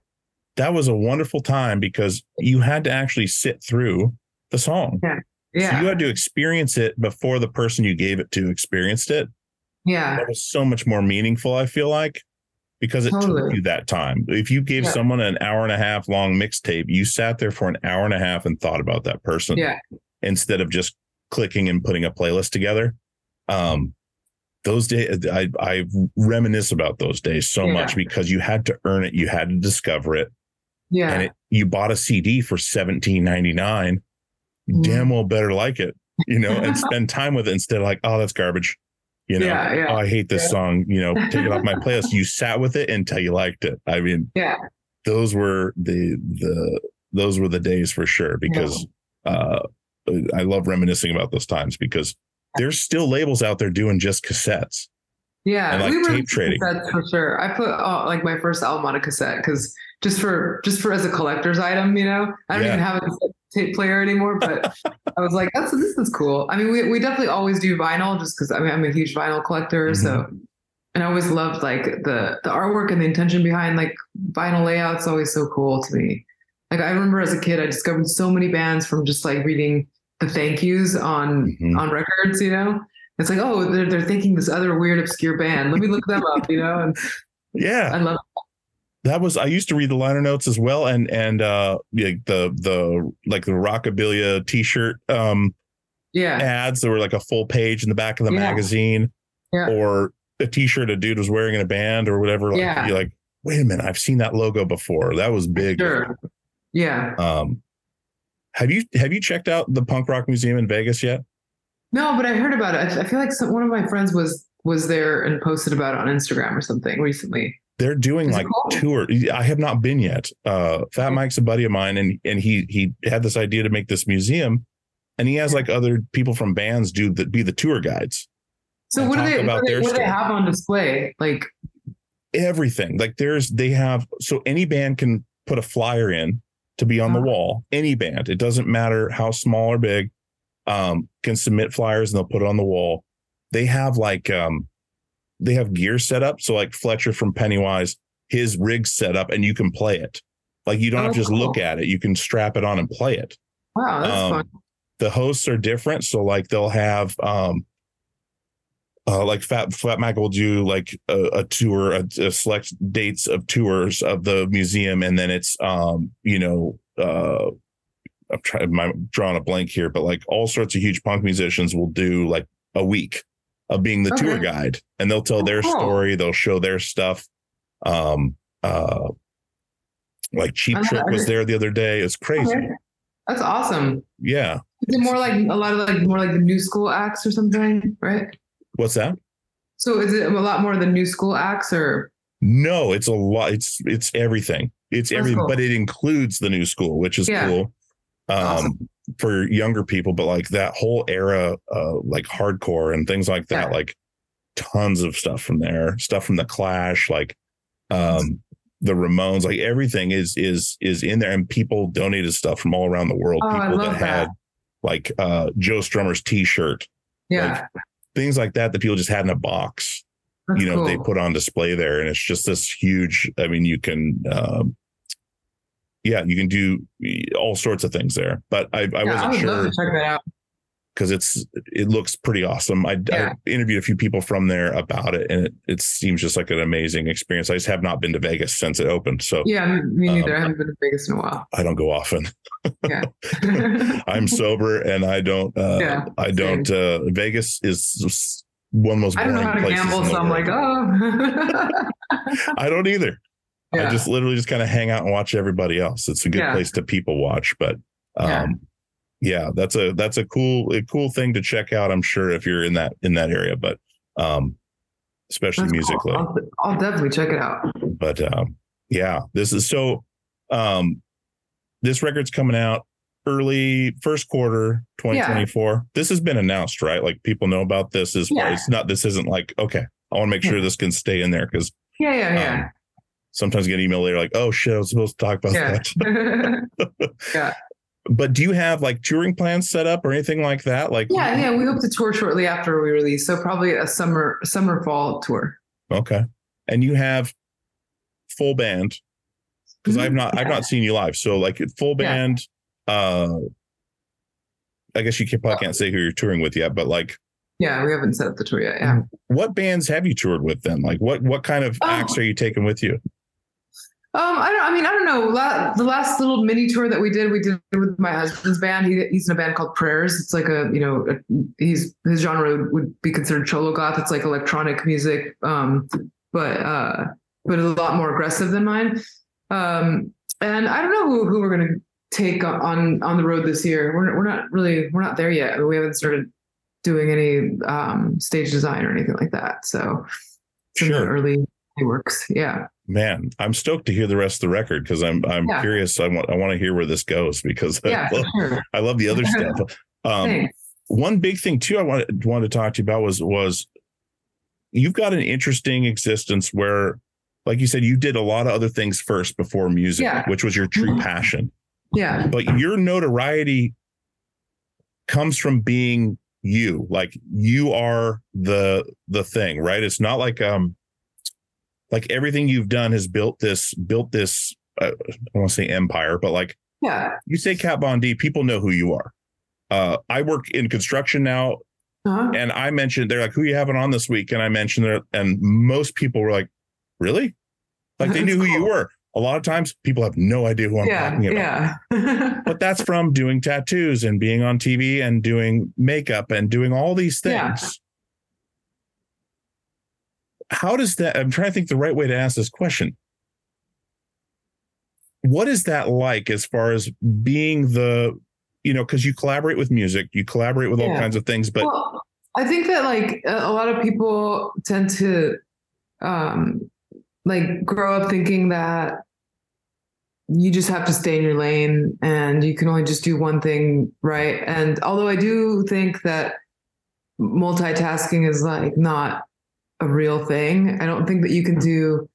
that was a wonderful time because you had to actually sit through the song Yeah. So you had to experience it before the person you gave it to experienced it. Yeah. That was so much more meaningful, I feel like, because it took you that time. If you gave Yeah. someone an hour and a half long mixtape, you sat there for an hour and a half and thought about that person Yeah. instead of just clicking and putting a playlist together. Um, those days, I, I reminisce about those days so Yeah. much because you had to earn it, you had to discover it, Yeah. and it, you bought a CD for seventeen ninety nine. Mhm. Damn well better like it, you know, and <laughs> spend time with it instead of like, oh, that's garbage. You know, Yeah, yeah. oh, I hate this song. You know, take it off my playlist. <laughs> You sat with it until you liked it. I mean, yeah. those were the the those were the days for sure because uh I love reminiscing about those times because there's still labels out there doing just cassettes. Yeah. And, like, we tape trading. That's for sure. I put uh, like my first album on a cassette because just for just for as a collector's item, you know, I don't Yeah. even have a tape player anymore, but <laughs> I was like, that's this is cool. I mean, we we definitely always do vinyl just because I mean I'm a huge vinyl collector, so Mm-hmm. and I always loved like the the artwork and the intention behind like vinyl layouts. Always so cool to me. Like I remember as a kid, I discovered so many bands from just like reading the thank yous on Mhm. on records. You know, it's like oh they're they're thanking this other weird obscure band. Let me look them up. You know, and Yeah. I love that was I used to read the liner notes as well and and uh like the the like the rockabilia t-shirt um yeah ads that were like a full page in the back of the Yeah. magazine Yeah. or a t-shirt a dude was wearing in a band or whatever like Yeah. you're like wait a minute I've seen that logo before that was big sure yeah um have you have you checked out the punk rock museum in Vegas yet no but I heard about it. I, I feel like some, one of my friends was was there and posted about it on Instagram or something recently. they're doing Is like cool? tour I have not been yet uh Fat Mike's a buddy of mine and and he he had this idea to make this museum and he has like other people from bands do that be the tour guides So what do they about what, they what do they have on display? Like everything. Like there's they have so any band can put a flyer in to be on the Uh-huh. wall. Any band, it doesn't matter how small or big, um, can submit flyers and they'll put it on the wall. They have like um they have gear set up. So like Fletcher from Pennywise, his rig set up and you can play it. Like you don't Oh, have to just look at it. You can strap it on and play it wow, that's um, fun. the hosts are different. So like they'll have um uh, like Fat Fat Mike will do like a, a tour, a, a select dates of tours of the museum, and then it's um you know uh I'm trying I'm drawing a blank here, but like all sorts of huge punk musicians will do like a week of being the tour guide, and they'll tell Oh, their cool. story, they'll show their stuff. Um uh like Cheap Trick was there the other day. It's crazy. Okay. That's awesome. Yeah. Is it more like a lot of like more like the new school acts or something, right? What's that? So is it a lot more of the new school acts or No, it's a lot. It's it's everything. It's That's everything, cool. but it includes the new school, which is Yeah. cool. Um, Awesome. for younger people, but like that whole era, uh, like hardcore and things like that, Yeah. like tons of stuff from there, stuff from the Clash, like um, the Ramones, like everything is is is in there, and people donated stuff from all around the world. Oh, people love that had like uh, Joe Strummer's T-shirt, yeah? Things like that that people just had in a box That's you know they put on display there and it's just this huge i mean you can um yeah you can do all sorts of things there but i, I Yeah, wasn't love sure check that out. Because it's it looks pretty awesome I, Yeah. I interviewed a few people from there about it and it, it seems just like an amazing experience i just have not been to vegas since it opened so Yeah, me me neither. Um, I haven't been to Vegas in a while. i don't go often <laughs> Yeah. <laughs> i'm sober and i don't uh Yeah, i don't uh vegas is one of the most I don't know how boring to gamble, so I'm like, oh. <laughs> I don't either. Yeah. I just literally just kind of hang out and watch everybody else. It's a good Yeah. place to people watch, but um Yeah. yeah. that's a that's a cool a cool thing to check out. I'm sure if you're in that in that area, but um especially That's musically. cool. I'll, I'll definitely check it out. But um yeah, this is so um this record's coming out early first quarter 2024. This has been announced, right? Like people know about this as Yeah. it's not this isn't like okay, I want to make sure this can stay in there because Yeah, yeah, yeah. um, sometimes get an email later like, oh shit, I was supposed to talk about yeah. that. <laughs> yeah. <laughs> But do you have like touring plans set up or anything like that? Like, Yeah, yeah. We hope to tour shortly after we release. So probably a summer summer fall tour. okay. And you have full band because I've not I've not seen you live. So like full Mm-hmm. Yeah. band. Uh, I guess you can, probably can't say who you're touring with yet, but like, Yeah, we haven't set up the tour yet. Yeah. what bands have you toured with then? Like, what what kind of Oh. acts are you taking with you? Um, I don't. I mean, I don't know. La- the last little mini tour that we did, we did with my husband's band. He, he's in a band called Prayers. It's like a, you know, a, he's his genre would, be considered cholo goth. It's like electronic music, um, but uh, but a lot more aggressive than mine. Um, and I don't know who, who we're gonna take on on the road this year. We're we're not really we're not there yet. We haven't started doing any um, stage design or anything like that. So Sure. early works. Yeah. Man, I'm stoked to hear the rest of the record because I'm I'm Yeah. curious. I want I want to hear where this goes because <laughs> Yeah. I, love, sure. I love the other stuff. <laughs> Um, one big thing too I wanted wanted to talk to you about was was you've got an interesting existence where, like you said, you did a lot of other things first before music, Yeah. which was your true Mhm. passion. Yeah. But your notoriety comes from being you. Like you are the the thing, right? It's not like um like everything you've done has built this built this uh, I don't want to say empire, but like Yeah. you say Kat Von D, people know who you are. Uh, I work in construction now, Uh-huh. and I mentioned they're like, "Who you having on this week?" And I mentioned it, and most people were like, "Really?" Like they knew who you were. A lot of times, people have no idea who I'm Yeah. talking about. Yeah. <laughs> But that's from doing tattoos and being on TV and doing makeup and doing all these things. Yeah. How does that? I'm trying to think the right way to ask this question. What is that like as far as being the, you know, because you collaborate with music, you collaborate with all kinds of things, but well, I think that like a, a lot of people tend to um like grow up thinking that you just have to stay in your lane and you can only just do one thing right. And although I do think that multitasking is like not a real thing, I don't think that you can do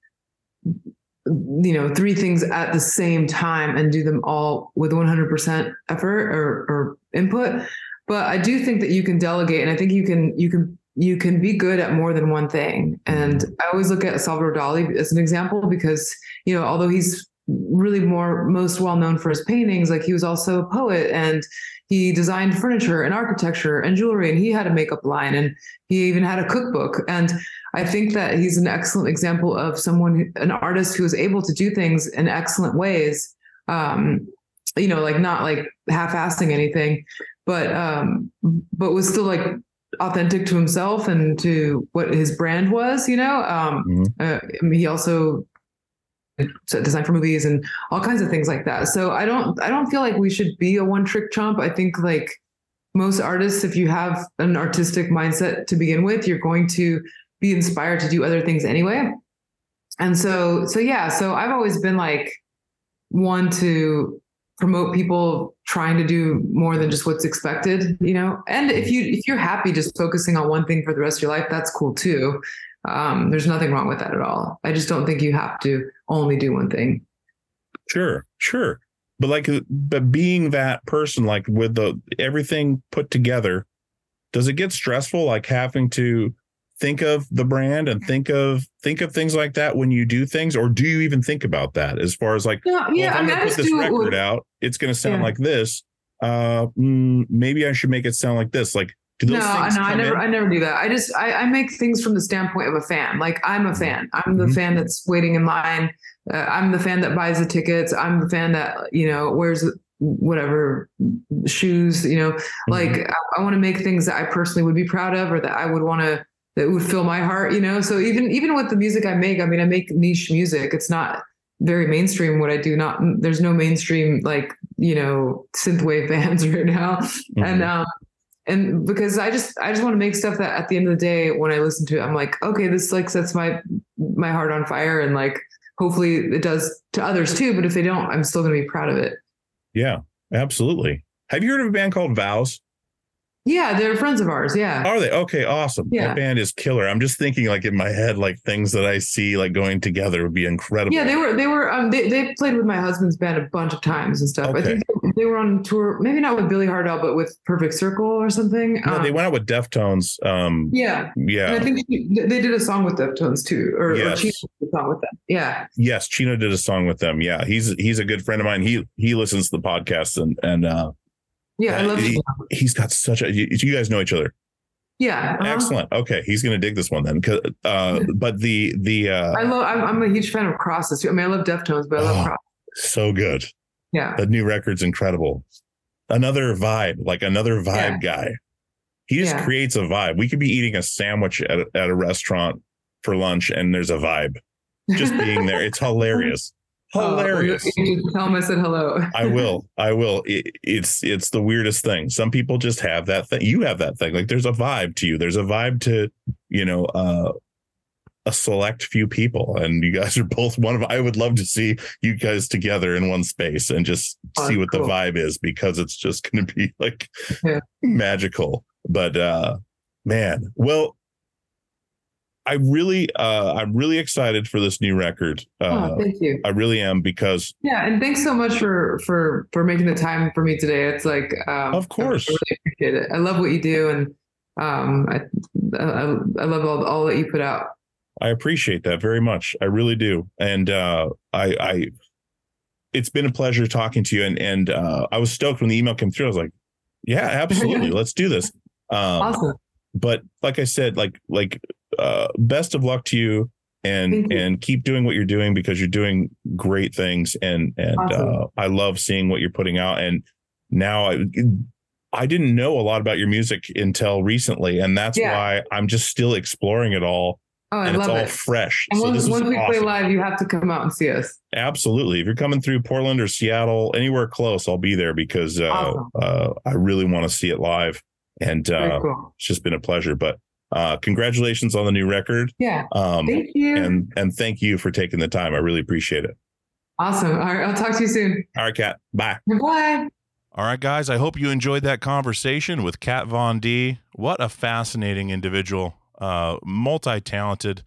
you know three things at the same time and do them all with 100% effort or, or input. But i do think that you can delegate and i think you can you can you can be good at more than one thing. And i always look at salvador dali as an example because you know although he's really more most well known for his paintings like he was also a poet and he designed furniture and architecture and jewelry and he had a makeup line and he even had a cookbook. And i think that he's an excellent example of someone an artist who is able to do things in excellent ways um you know like not like half-assing anything but um but was still like authentic to himself and to what his brand was you know? Um Mhm. uh, I mean, he also designed for movies and all kinds of things like that. So i don't i don't feel like we should be a one trick chump i think like most artists, if you have an artistic mindset to begin with, you're going to be inspired to do other things anyway. And so, so yeah, so I've always been like one to promote people trying to do more than just what's expected, you know. And if you if you're happy just focusing on one thing for the rest of your life, that's cool too. Um, there's nothing wrong with that at all. I just don't think you have to only do one thing. Sure, sure. But like, but being that person, like with the everything put together, does it get stressful? Like having to think of the brand and think of think of things like that when you do things, or do you even think about that as far as like, Yeah, well, yeah. if I'm gonna put this record with- out, it's gonna sound Yeah. like this. Uh, mm, maybe I should make it sound like this. Like, do those no, no, I never, in? I never do that. I just, I, I make things from the standpoint of a fan. Like I'm a fan. I'm the Mhm. fan that's waiting in line. Uh, I'm the fan that buys the tickets. I'm the fan that you know wears whatever shoes. You know, like I, I want to make things that I personally would be proud of, or that I would want to, that would fill my heart. You know, so even even with the music I make, I mean, I make niche music. It's not very mainstream what I do. Not there's no mainstream like you know synthwave <laughs> bands right now, and Mhm. um and because I just I just want to make stuff that at the end of the day when I listen to it I'm like okay this like sets my my heart on fire and like hopefully it does to others too but if they don't I'm still gonna be proud of it yeah, absolutely. Have you heard of a band called Vows? Yeah they're friends of ours yeah Are they okay? Awesome. Yeah. That band is killer. I'm just thinking like in my head, like things that I see like going together would be incredible. yeah they were they were um they, they played with my husband's band a bunch of times and stuff I Okay. think they, they were on tour maybe not with Billy Howerdel but with Perfect Circle or something No, they Um, went out with Deftones. Um, yeah yeah. and I think she, they did a song with Deftones too or, Yes. or she did a song with them yeah yes, Chino did a song with them. Yeah, he's he's a good friend of mine. He he listens to the podcast and and uh, yeah I love he, he's got such a. You, you guys know each other. yeah uh-huh. Excellent. Okay, he's gonna dig this one then. 'Cause, Uh, but the the uh, I love. I'm, I'm a huge fan of crosses. I mean, I love Deftones, but I love Oh. cross. so good. Yeah, The new record's incredible. Another vibe, like another vibe guy. He just Yeah. creates a vibe. We could be eating a sandwich at at a restaurant for lunch, and there's a vibe. Just being there, it's <laughs> hilarious. Oh, Hilarious. you tell him I said hello. I will. I will. It, it's it's the weirdest thing. Some people just have that thing. You have that thing. Like there's a vibe to you. There's a vibe to you know uh, a select few people, and you guys are both one of. I would love to see you guys together in one space and just Oh, see what cool. the vibe is because it's just going to be like Yeah. magical. But uh, man, well. I really, uh, I'm really excited for this new record. Uh, oh, thank you. I really am because Yeah, and thanks so much for for for making the time for me today. It's like, um, Of course. I really appreciate it. I love what you do, and um, I I, I love all all that you put out. I appreciate that very much. I really do. And uh, I, I, it's been a pleasure talking to you. And and uh, I was stoked when the email came through. I was like, yeah, absolutely, <laughs> let's do this. Um, Awesome. But like I said, like like uh, best of luck to you. And you. and keep doing what you're doing because you're doing great things. And and Awesome. uh, I love seeing what you're putting out. And now I. I didn't know a lot about your music until recently, and that's Yeah. why I'm just still exploring it all Oh, I and it's all it. fresh. And so once, this is once we play live, you have to come out and see us. Absolutely. If you're coming through Portland or Seattle, anywhere close, I'll be there because uh, Awesome. uh, I really want to see it live. And uh, cool. it's just been a pleasure. But uh, congratulations on the new record. Yeah. Um, Thank you. and and thank you for taking the time. I really appreciate it. awesome. All right. I'll talk to you soon. All right, Kat. Bye. Bye. All right, guys, I hope you enjoyed that conversation with Kat Von D. What a fascinating individual, uh, multi talented,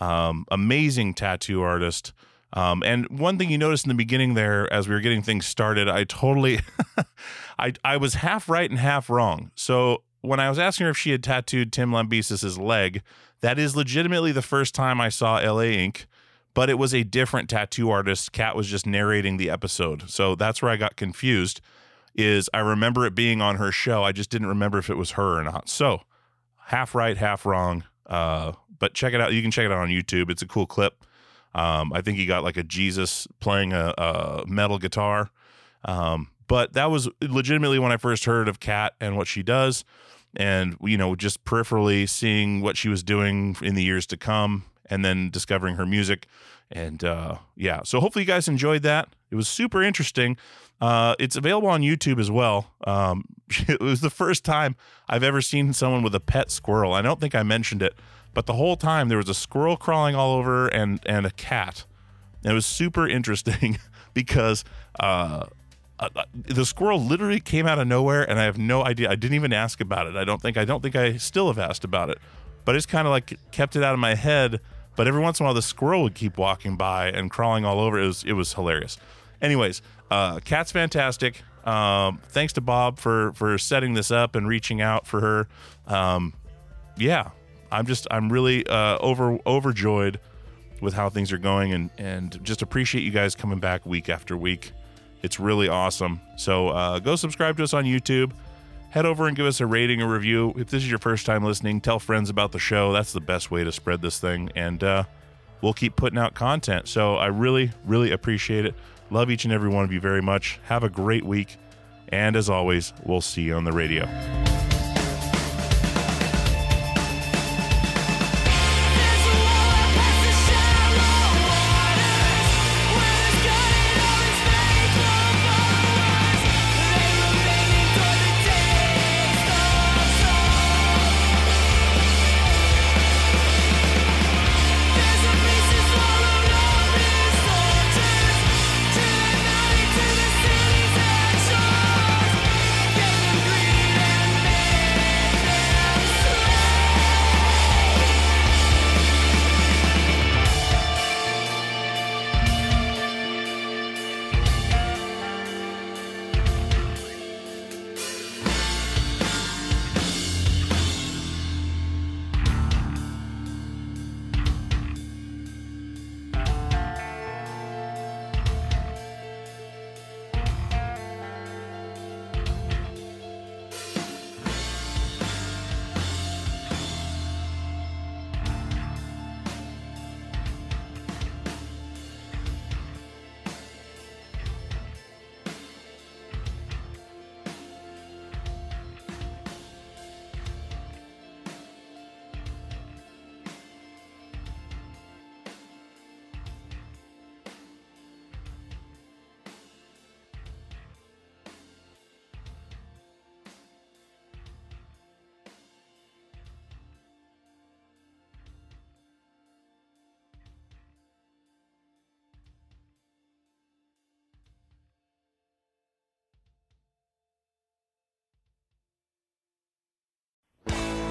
um, amazing tattoo artist. Um, and one thing you noticed in the beginning there, as we were getting things started, I totally, <laughs> I, I was half right and half wrong. So when I was asking her if she had tattooed Tim Lambesis' leg, that is legitimately the first time I saw LA Ink but it was a different tattoo artist. Kat was just narrating the episode. So that's where I got confused. Is I remember it being on her show. I just didn't remember if it was her or not. So half right, half wrong. Uh, but check it out. You can check it out on YouTube. It's a cool clip. Um, I think he got like a Jesus playing a, a metal guitar. Um, but that was legitimately when I first heard of Kat and what she does, and you know, just peripherally seeing what she was doing in the years to come and then discovering her music. And uh, yeah, so hopefully you guys enjoyed that. It was super interesting. Uh, it's available on YouTube as well. Um, <laughs> it was the first time I've ever seen someone with a pet squirrel. I don't think I mentioned it, but the whole time there was a squirrel crawling all over and and a cat. And it was super interesting <laughs> because uh, uh, the squirrel literally came out of nowhere, and I have no idea. I didn't even ask about it. I don't think I don't think I still have asked about it, but it's kind of like kept it out of my head. But every once in a while, the squirrel would keep walking by and crawling all over. It was it was hilarious. Anyways, uh, Kat's fantastic. Um, thanks to Bob for for setting this up and reaching out for her. Um, yeah, I'm just I'm really uh, over overjoyed with how things are going and and just appreciate you guys coming back week after week. It's really awesome. So uh, go subscribe to us on YouTube. Head over and give us a rating or review. If this is your first time listening, tell friends about the show. That's the best way to spread this thing. And uh, we'll keep putting out content. So I really, really appreciate it. Love each and every one of you very much. Have a great week. And as always, we'll see you on the radio.